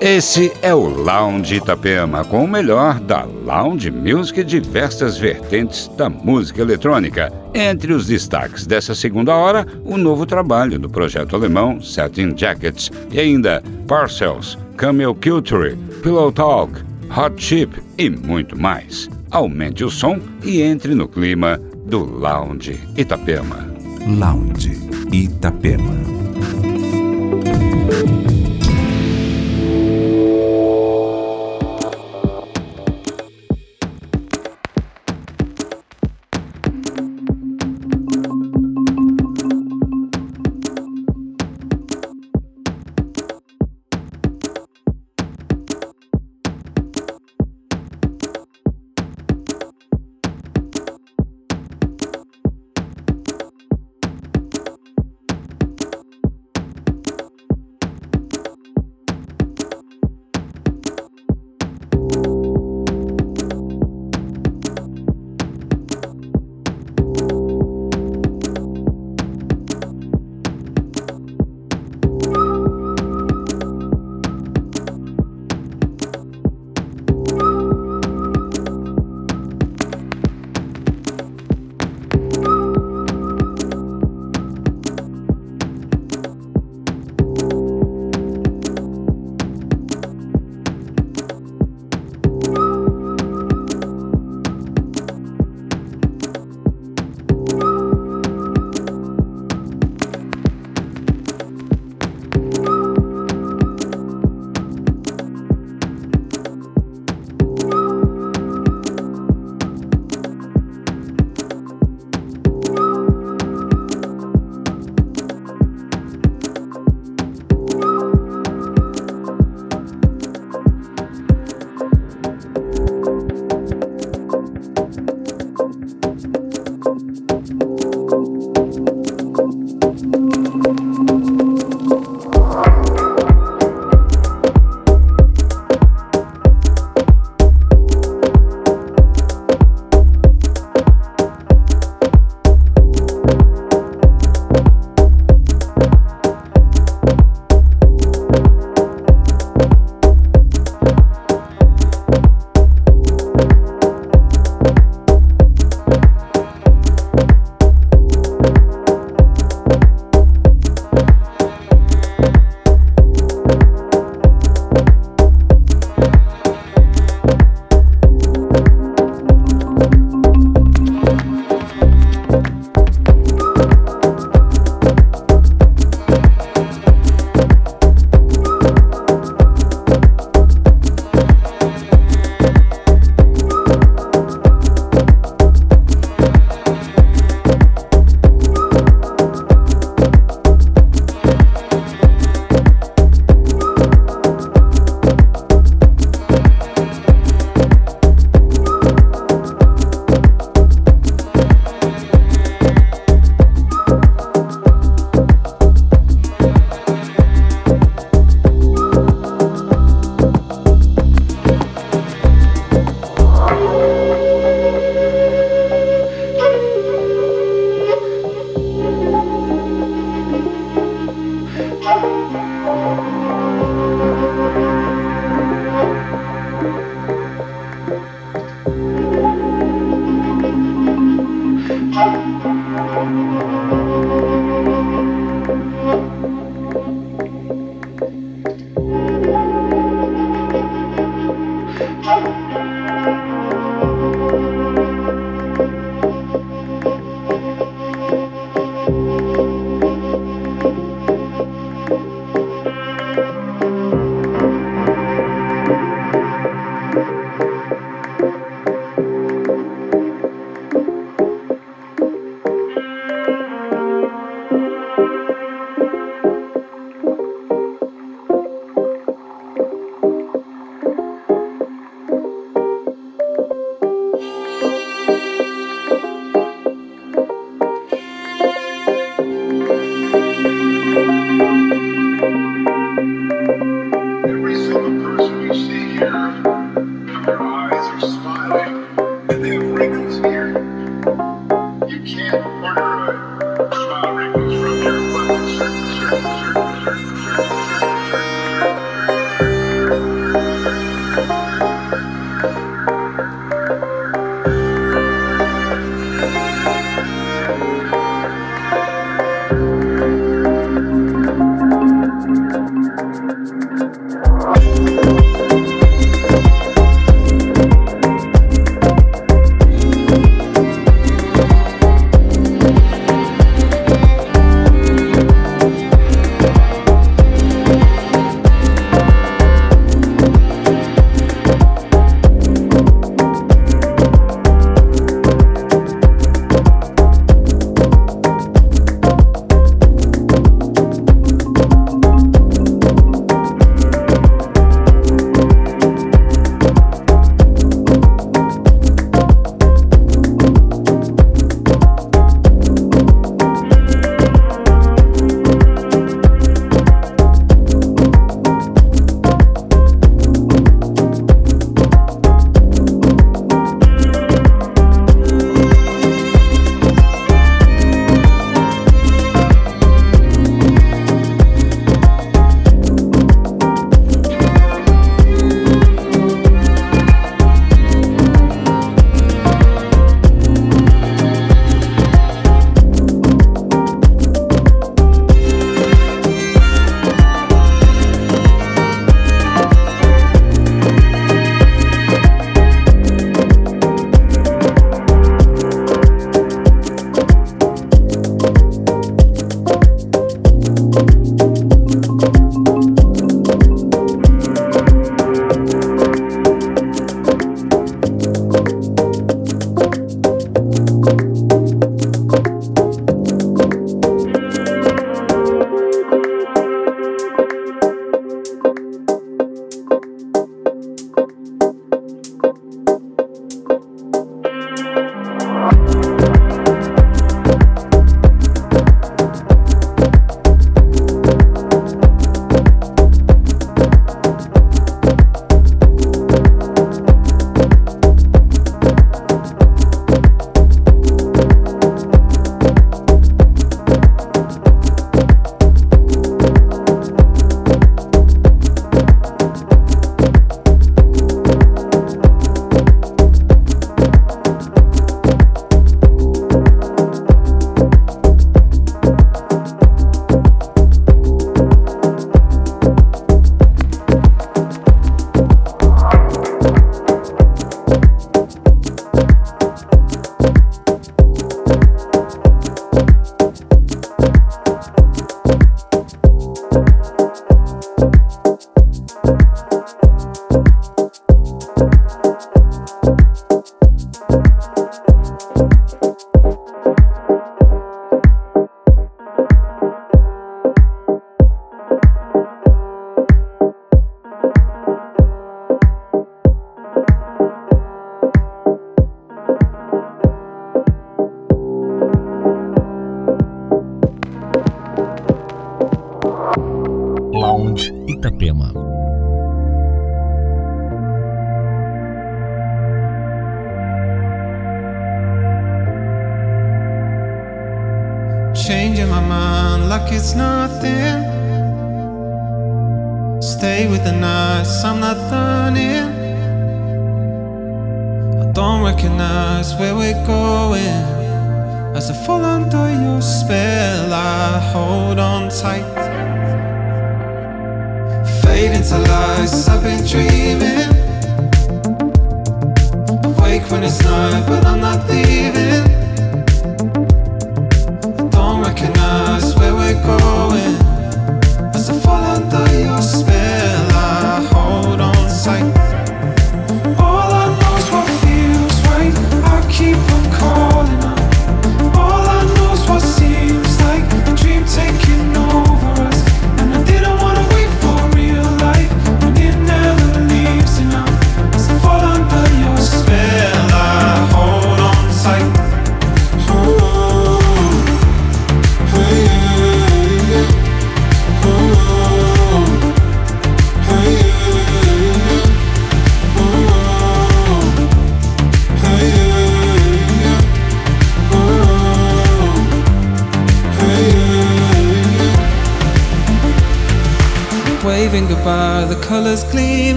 Esse é o Lounge Itapema, com o melhor da Lounge Music e diversas vertentes da música eletrônica. Entre os destaques dessa segunda hora, o novo trabalho do projeto alemão Satin Jackets e ainda Parcels, Camel Culture, Pillow Talk, Hot Chip e muito mais. Aumente o som e entre no clima do Lounge Itapema. Lounge Itapema.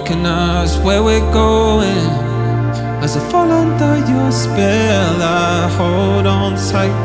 recognize where we're going. As I fall under your spell, I hold on tight.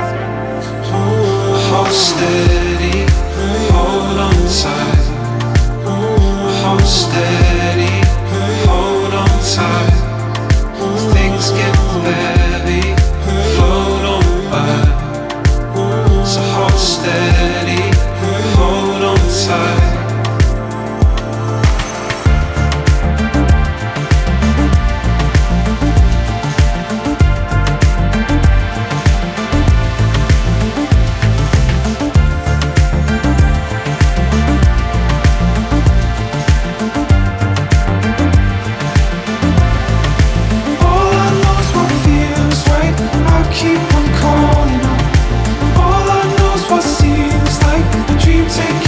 to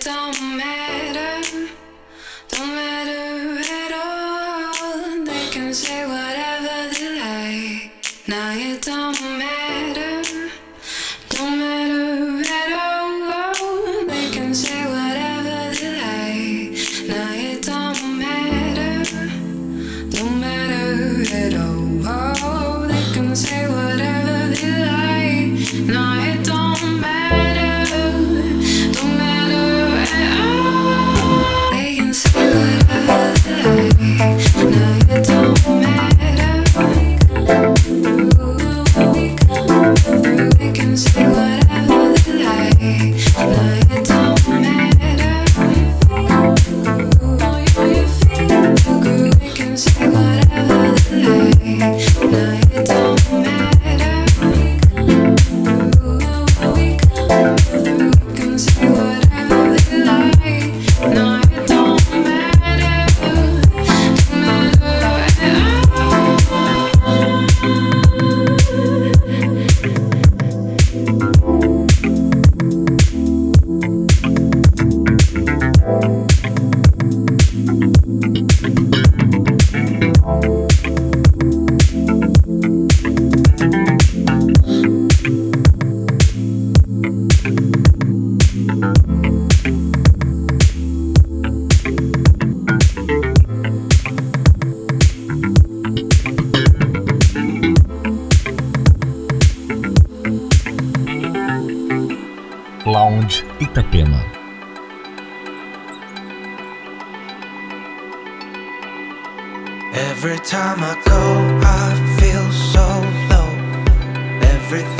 don't matter, don't matter at all. They can say what. I feel so low. Everything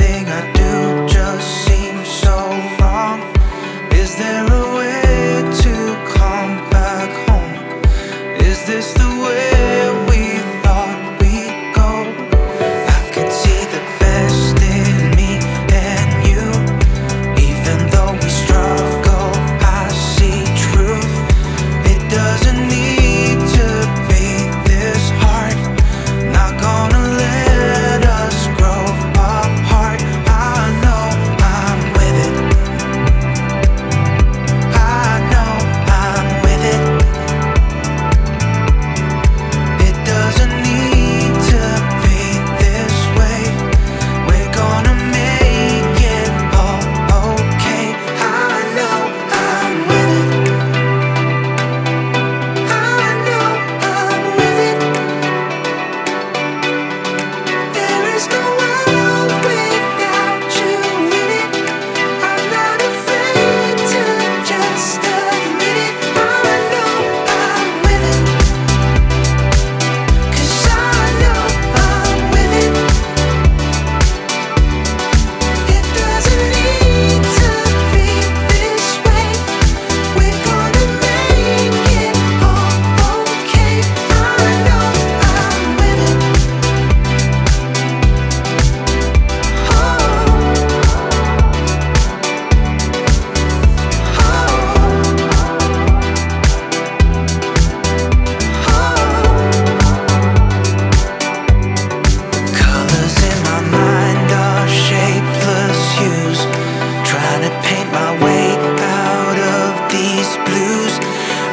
my way out of these blues.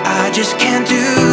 I just can't do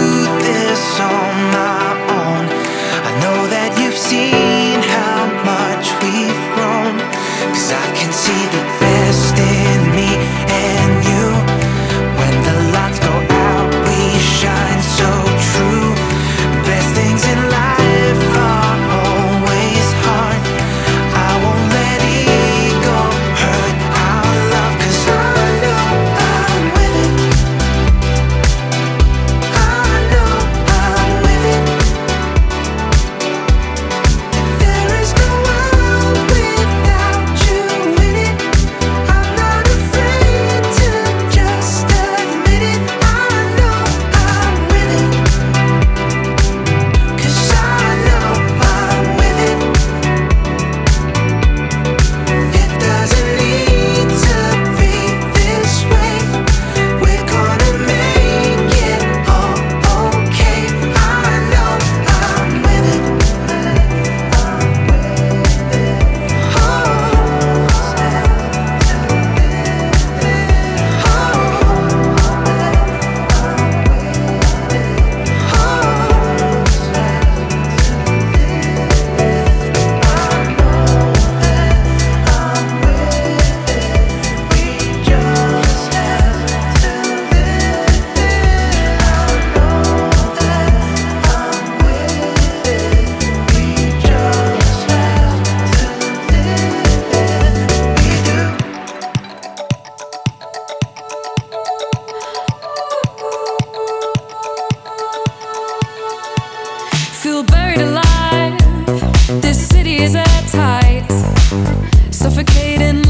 feel buried alive. This city is at tight, suffocating.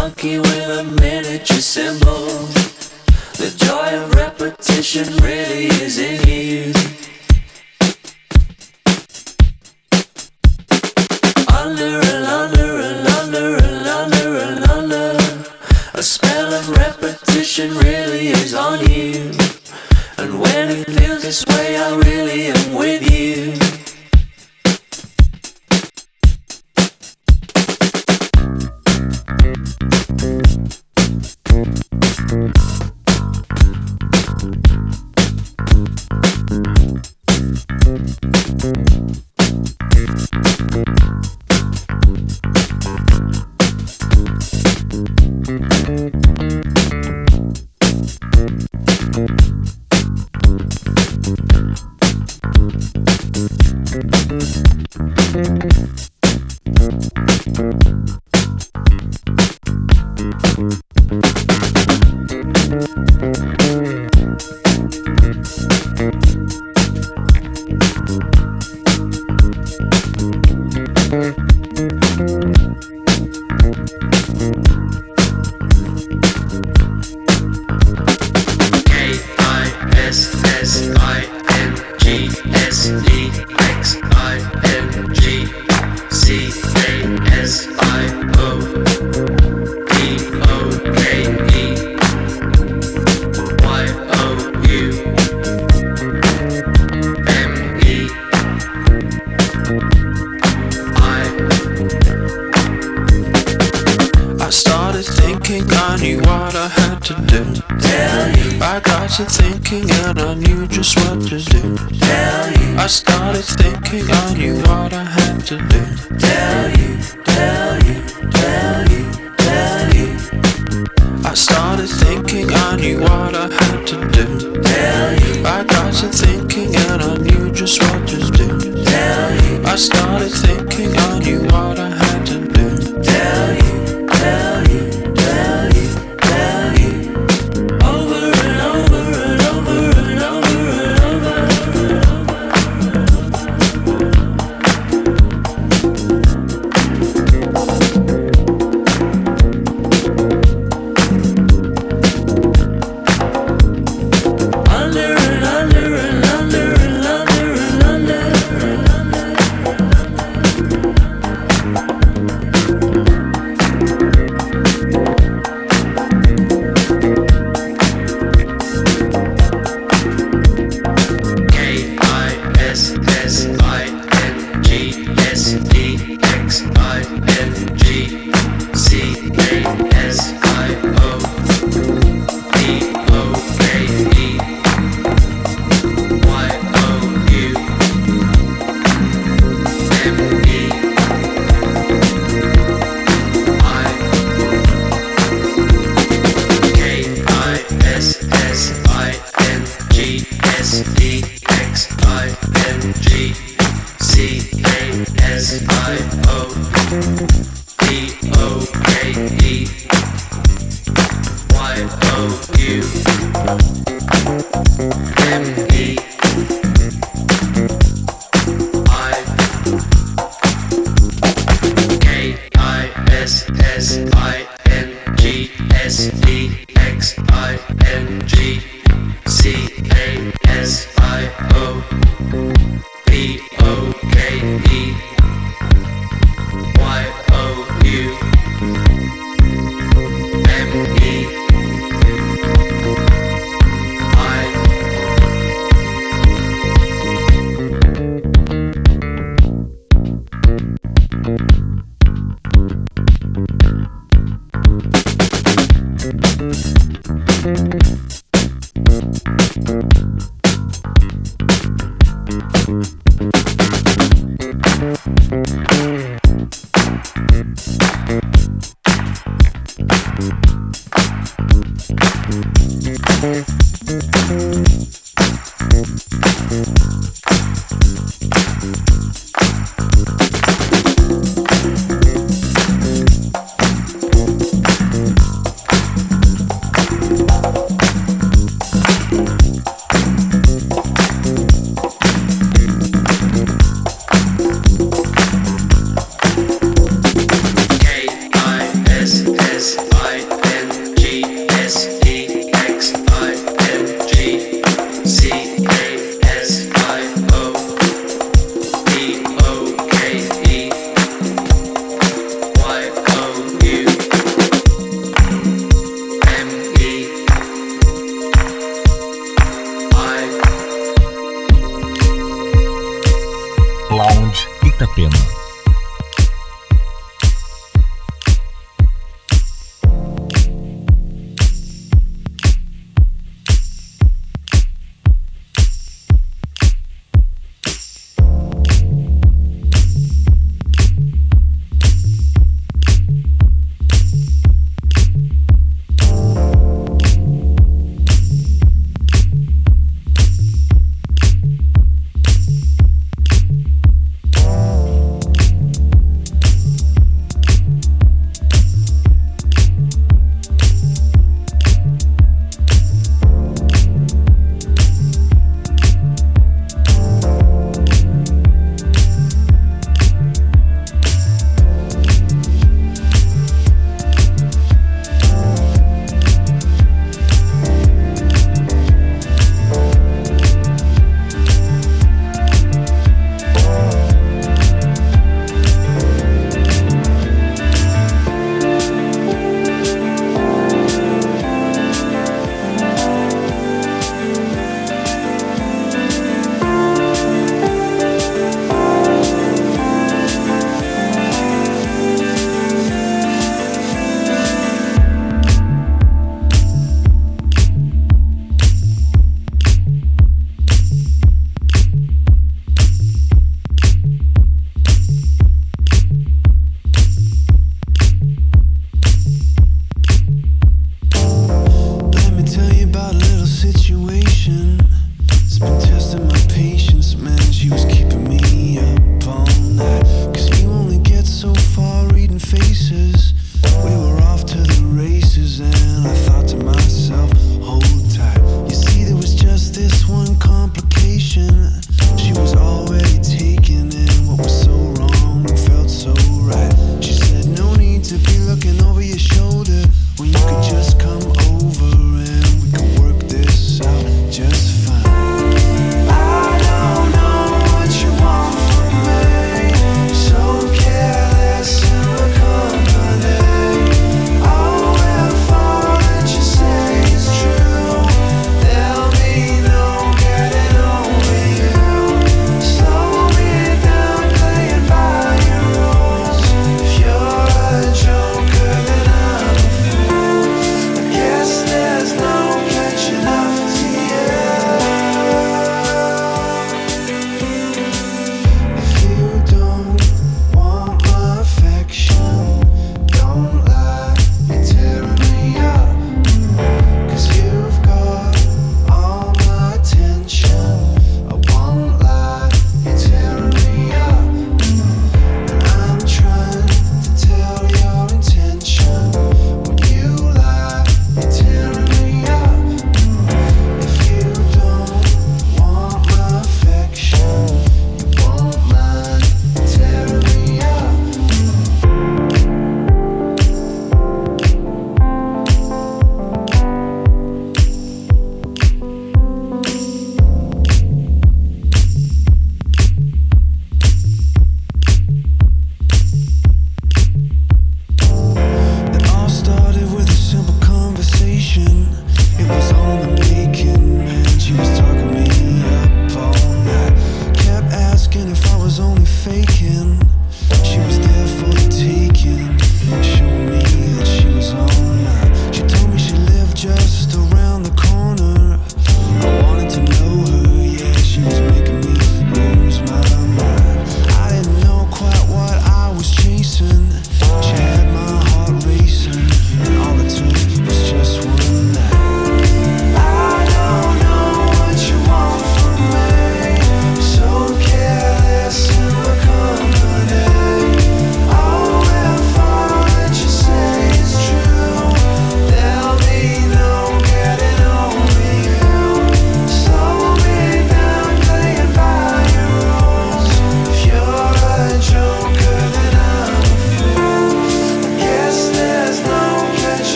monkey with a miniature cymbal. The joy of repetition really is in you. Under and under and under and under and under. A spell of repetition really is on you. And when it feels this way, I really. just do. Tell you. I started thinking I knew what I had to do. Tell you, tell you, tell you, tell you. I started thinking I knew what I had to do. Tell you. I got to thinking and I knew just what to do. Tell you. I started thinking I knew what I had to do.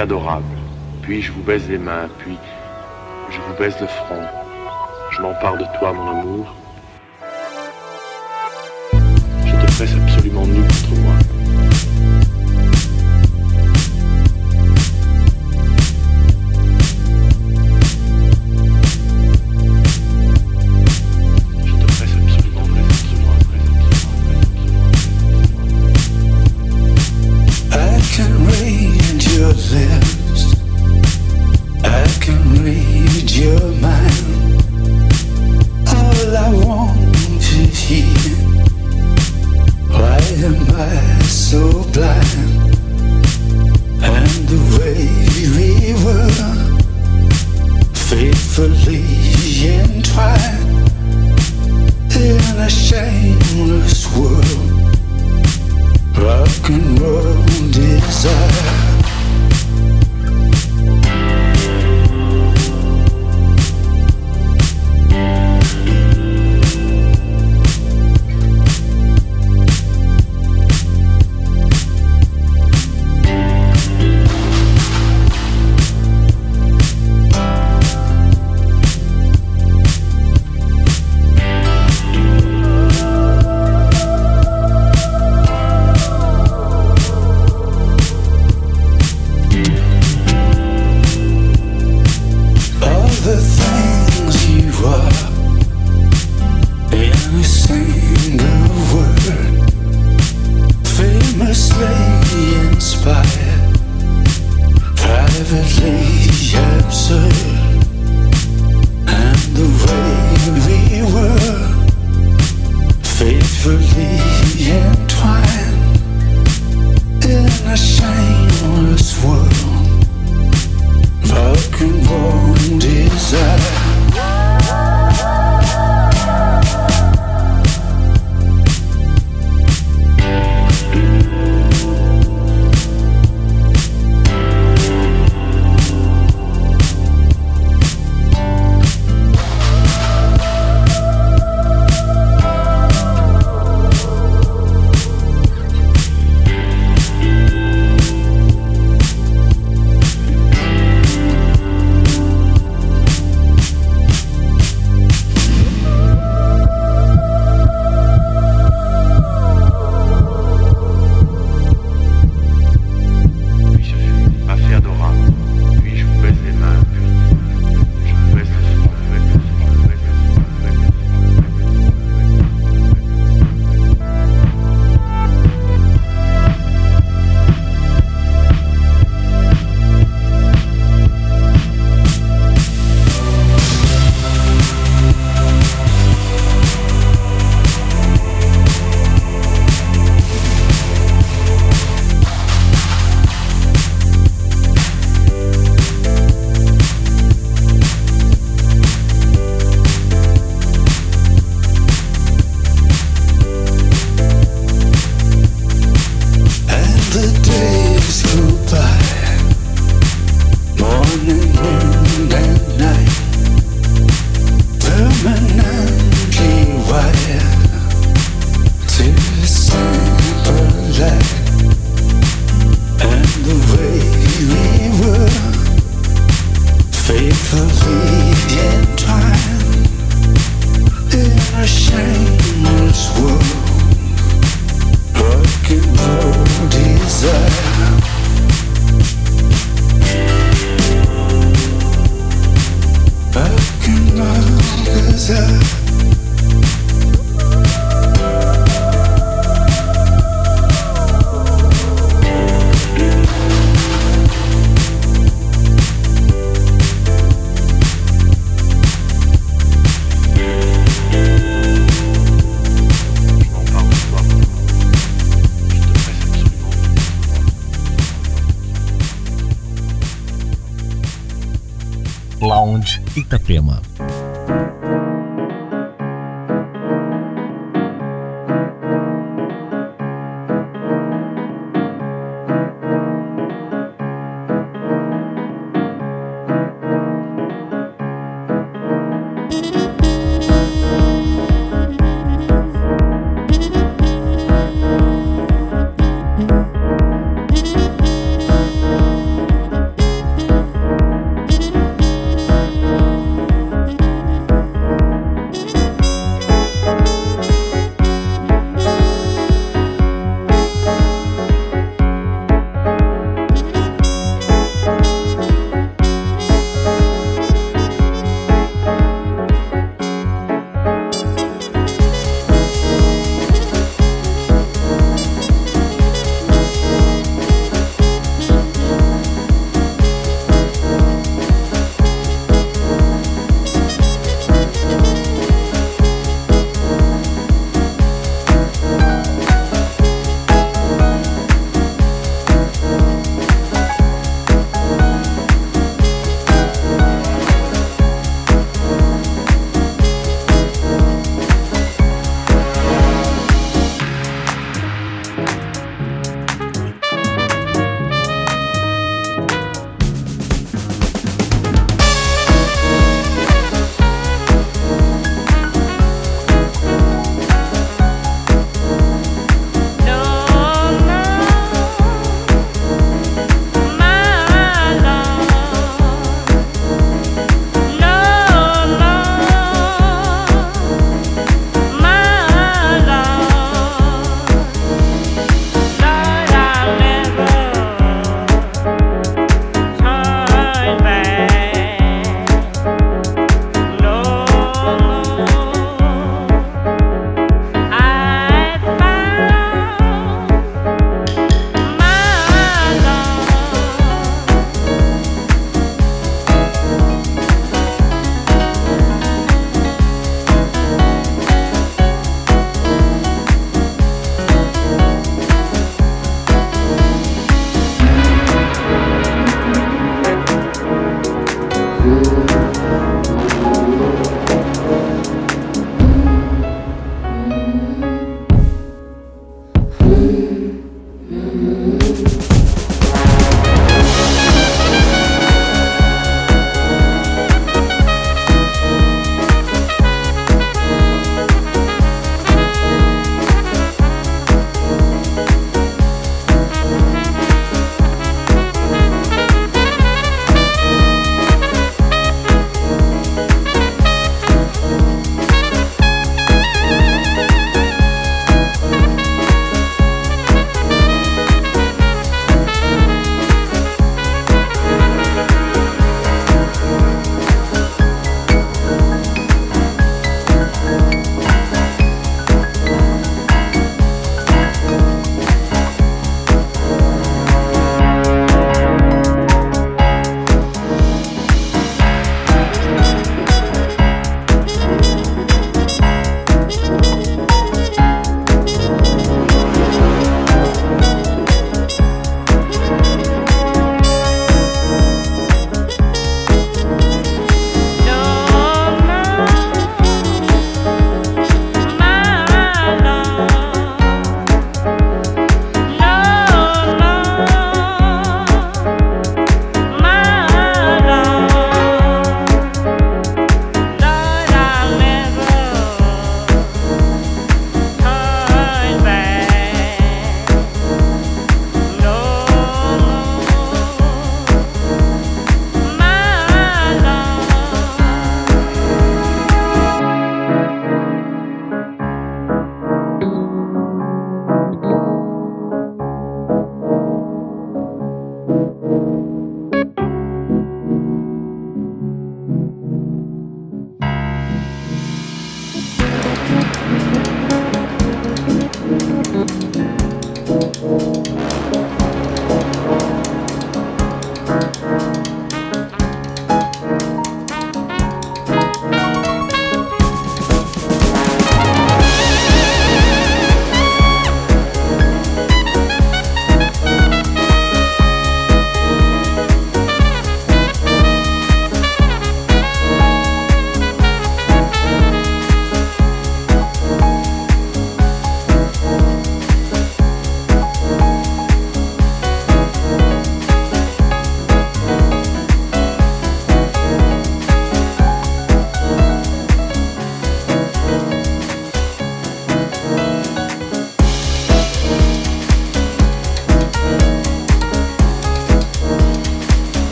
Adorable. Puis je vous baise les mains, puis je vous baise le front. Je m'empare de toi, mon amour. Je te presse absolument nu verliefd. 可以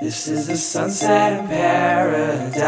This is the sunset in paradise.